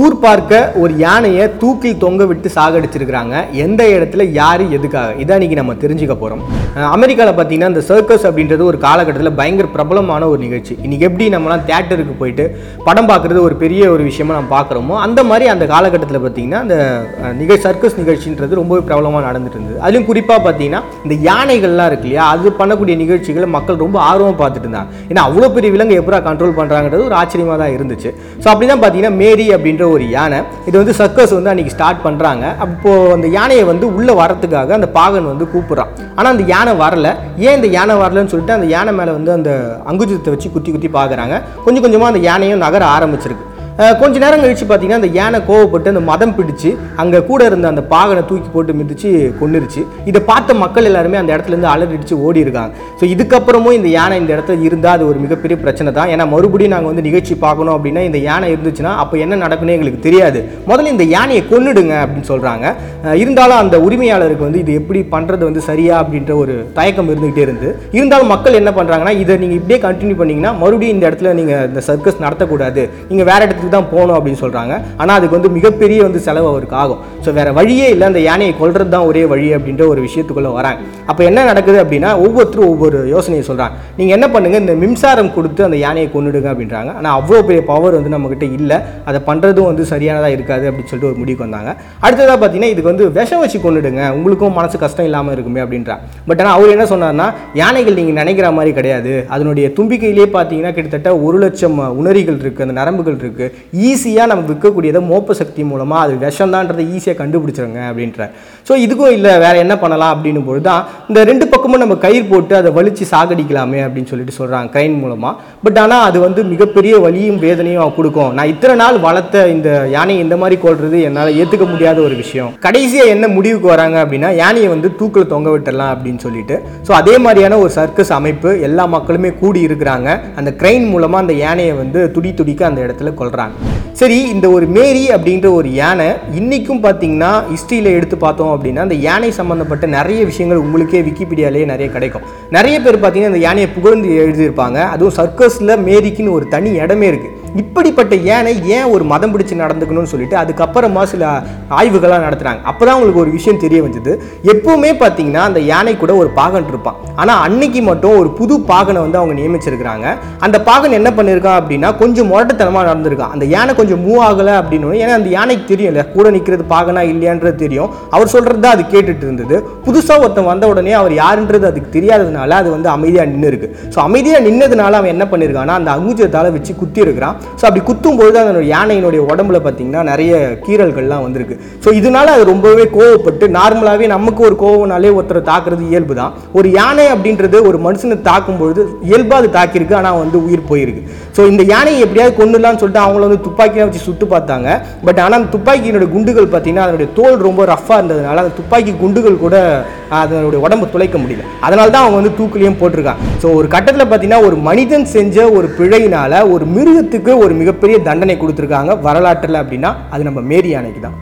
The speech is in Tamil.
ஊர் பார்க்க ஒரு யானையை தூக்கில் தொங்க விட்டு சாகடிச்சிருக்கிறாங்க. எந்த இடத்துல யார் எதுக்காக? இதை இன்றைக்கி நம்ம தெரிஞ்சுக்க போகிறோம் அமெரிக்காவில் பார்த்தீங்கன்னா இந்த சர்க்கஸ் அப்படின்றது ஒரு காலகட்டத்தில் பயங்கர பிரபலமான ஒரு நிகழ்ச்சி. இன்னைக்கு எப்படி நம்மலாம் தேட்டருக்கு போயிட்டு படம் பார்க்குறது ஒரு பெரிய ஒரு விஷயமா நம்ம பார்க்குறோமோ அந்த மாதிரி அந்த காலகட்டத்தில் பார்த்தீங்கன்னா அந்த நிகழ் சர்க்கஸ் நிகழ்ச்சின்றது ரொம்பவே பிரபலமாக நடந்துட்டு இருந்தது. அதுலேயும் குறிப்பாக பார்த்தீங்கன்னா இந்த யானைகள்லாம் இருக்கு இல்லையா அது பண்ணக்கூடிய நிகழ்ச்சிகளை மக்கள் ரொம்ப ஆர்வமாக பார்த்துட்டு இருந்தாங்க. ஏன்னா அவ்வளோ பெரிய விலங்கு எப்படா கண்ட்ரோல் பண்ணுறாங்கிறது ஒரு ஆச்சரியமாக தான் இருந்துச்சு. ஸோ அப்படி தான் பார்த்தீங்கன்னா மேரி அப்படின்ற ஒரு யானை. இது வந்து சர்க்கஸ் வந்து அன்றைக்கி ஸ்டார்ட் பண்ணுறாங்க அப்போது அந்த யானையை வந்து உள்ளே வரத்துக்காக அந்த பாகன் வந்து கூப்பிட்றான். ஆனால் அந்த யானை வரல. ஏன் இந்த யானை வரலன்னு சொல்லிட்டு அந்த யானை மேலே வந்து அந்த அங்குஜத்தை வச்சு குத்தி குத்தி பார்க்குறாங்க கொஞ்சம் கொஞ்சமாக அந்த யானையும் நகர ஆரம்பிச்சிருக்கு. கொஞ்ச நேரம் கழிச்சு பார்த்தீங்கன்னா அந்த யானை கோவப்பட்டு அந்த மதம் பிடிச்சு அங்கே கூட இருந்த அந்த பாகனை தூக்கி போட்டு மிதிச்சு கொன்னுருச்சு. இதை பார்த்த மக்கள் எல்லாருமே அந்த இடத்துலேருந்து அலறிடிச்சு ஓடி இருக்காங்க ஸோ இதுக்கப்புறமும் இந்த யானை இந்த இடத்துல இருந்தால் அது ஒரு மிகப்பெரிய பிரச்சனை தான். ஏன்னா மறுபடியும் நாங்கள் வந்து நிகழ்ச்சி பார்க்கணும் அப்படின்னா இந்த யானை இருந்துச்சுன்னா அப்போ என்ன நடக்குன்னு எங்களுக்கு தெரியாது. முதல்ல இந்த யானையை கொன்னுடுங்க அப்படின்னு சொல்கிறாங்க இருந்தாலும் அந்த உரிமையாளருக்கு வந்து இது எப்படி பண்ணுறது வந்து சரியா அப்படின்ற ஒரு தயக்கம் இருந்துகிட்டே இருந்து இருந்தாலும் மக்கள் என்ன பண்ணுறாங்கன்னா இதை நீங்கள் இப்படியே கண்டினியூ பண்ணிங்கன்னா மறுபடியும் இந்த இடத்துல நீங்கள் இந்த சர்க்கஸ் நடத்தக்கூடாது. நீங்கள் வேறு இடத்துல இடத்துக்கு தான் போகணும் அப்படின்னு சொல்கிறாங்க ஆனால் அதுக்கு வந்து மிகப்பெரிய வந்து செலவு அவருக்கு ஆகும். ஸோ வேறு வழியே இல்லை. அந்த யானையை கொல்றது தான் ஒரே வழி அப்படின்ற ஒரு விஷயத்துக்குள்ளே வராங்க. அப்போ என்ன நடக்குது அப்படின்னா ஒவ்வொருத்தரும் ஒவ்வொரு யோசனையை சொல்கிறாங்க நீங்கள் என்ன பண்ணுங்க இந்த மின்சாரம் கொடுத்து அந்த யானையை கொண்டுடுங்க அப்படின்றாங்க. ஆனால் அவ்வளோ பெரிய பவர் வந்து நம்மக்கிட்ட இல்லை. அதை பண்ணுறதும் வந்து சரியானதாக இருக்காது அப்படின்னு சொல்லிட்டு ஒரு முடிவுக்கு வந்தாங்க. அடுத்ததாக பார்த்தீங்கன்னா இதுக்கு வந்து விஷம் வச்சு கொண்டுடுங்க உங்களுக்கும் மனசு கஷ்டம் இல்லாமல் இருக்குமே அப்படின்றா பட் ஆனால் அவர் என்ன சொன்னார்னா யானைகள் நீங்கள் நினைக்கிற மாதிரி கிடையாது. அதனுடைய தும்பிக்கையிலே பார்த்தீங்கன்னா கிட்டத்தட்ட ஒரு லட்சம் உணரிகள் இருக்குது அந்த நரம்புகள் இருக்குது ஈஸியாக நம்ம விற்கக்கூடியதை மோப்ப சக்தி மூலமாக அது விஷம்தான்றதை ஈஸியாக கண்டுபிடிச்சிருங்க அப்படின்ற ஸோ இதுக்கும் இல்லை வேற என்ன பண்ணலாம் அப்படின்னும் பொழுது தான் இந்த ரெண்டு பக்கமும் நம்ம கயிறு போட்டு அதை வலிச்சு சாகடிக்கலாமே அப்படின்னு சொல்லிட்டு சொல்கிறாங்க க்ரைன் மூலமாக பட் ஆனால் அது வந்து மிகப்பெரிய வலியும் வேதனையும் கொடுக்கும். நான் இத்தனை நாள் வளர்த்த இந்த யானையை இந்த மாதிரி கொள்வது என்னால் ஏற்றுக்க முடியாத ஒரு விஷயம். கடைசியாக என்ன முடிவுக்கு வராங்க அப்படின்னா யானையை வந்து தூக்கில் தொங்க விட்டுடலாம் அப்படின்னு சொல்லிட்டு. ஸோ அதே மாதிரியான ஒரு சர்க்கஸ் அமைப்பு எல்லா மக்களுமே கூடி இருக்கிறாங்க. அந்த க்ரைன் மூலமாக அந்த யானையை வந்து துடி துடிக்க அந்த இடத்துல கொள்கிறாங்க கொள்றாங்க சரி இந்த ஒரு மேரி அப்படின்ற ஒரு யானை இன்னைக்கும் பார்த்தீங்கன்னா ஹிஸ்ட்ரியில் எடுத்து பார்த்தோம் அப்படின்னா அந்த யானை சம்மந்தப்பட்ட நிறைய விஷயங்கள் உங்களுக்கே விக்கிபீடியாலேயே நிறைய கிடைக்கும். நிறைய பேர் பார்த்தீங்கன்னா அந்த யானையை புகழ்ந்து எழுதியிருப்பாங்க. அதுவும் சர்க்கஸில் மேரிக்குன்னு ஒரு தனி இடமே இருக்குது இப்படிப்பட்ட யானை ஏன் ஒரு மதம் பிடிச்சு நடந்துக்கணும்னு சொல்லிட்டு அதுக்கப்புறமா சில ஆய்வுகள்லாம் நடத்துகிறாங்க அப்போ தான் அவங்களுக்கு ஒரு விஷயம் தெரிய வந்தது. எப்போவுமே பார்த்தீங்கன்னா அந்த யானை கூட ஒரு பாகன் இருப்பான். ஆனால் அன்னைக்கு மட்டும் ஒரு புது பாகனை வந்து அவங்க நியமிச்சிருக்கிறாங்க. அந்த பாகன் என்ன பண்ணியிருக்கான் அப்படின்னா கொஞ்சம் முரட்டுத்தனமாக நடந்திருக்கான். அந்த யானை கொஞ்சம் மூவ் ஆகலை அப்படின்னு ஏன்னா அந்த யானைக்கு தெரியும்ல கூட நிற்கிறது பாகனா இல்லையான்றது தெரியும். அவர் சொல்கிறது தான் அது கேட்டுட்டு இருந்தது. புதுசாக ஒருத்தன் வந்த உடனே அவர் யாருன்றது அதுக்கு தெரியாததுனால அது வந்து அமைதியாக நின்று இருக்கு ஸோ அமைதியாக நின்னதுனால அவன் என்ன பண்ணியிருக்கான்னா அந்த அங்குஜத்தால் வச்சு குத்தி இருக்கிறான் ஸோ அப்படி குத்தும் பொழுது அந்த யானையினுடைய உடம்புல பார்த்தீங்கன்னா நிறைய கீறல்கள்லாம் வந்திருக்கு. ஸோ இதனால அது ரொம்பவே கோவப்பட்டு நார்மலாகவே நமக்கு ஒரு கோவம்னாலே ஒருத்தரை தாக்குறது இயல்பு தான் ஒரு யானை அப்படின்றது ஒரு மனுஷனை தாக்கும் பொழுது இயல்பாக அது தாக்கியிருக்கு ஆனால் வந்து உயிர் போயிருக்கு. ஸோ இந்த யானையை எப்படியாவது கொண்டுலான்னு சொல்லிட்டு அவங்கள வந்து துப்பாக்கியாக வச்சு சுட்டு பார்த்தாங்க. பட் ஆனால் அந்த துப்பாக்கியினுடைய குண்டுகள் பார்த்தீங்கன்னா அதனுடைய தோல் ரொம்ப ரஃப்பாக இருந்ததுனால அந்த துப்பாக்கி குண்டுகள் கூட அதனுடைய உடம்பு துளைக்க முடியல. அதனால தான் அவங்க வந்து தூக்கிலையும் போட்டிருக்காங்க. ஸோ ஒரு கட்டத்தில் பார்த்தீங்கன்னா ஒரு மனிதன் செஞ்ச ஒரு பிழையினால ஒரு மிருகத்துக்கு ஒரு மிகப்பெரிய தண்டனை கொடுத்துருக்காங்க வரலாற்றில் அப்படின்னா அது நம்ம மேரி யானைக்கு தான்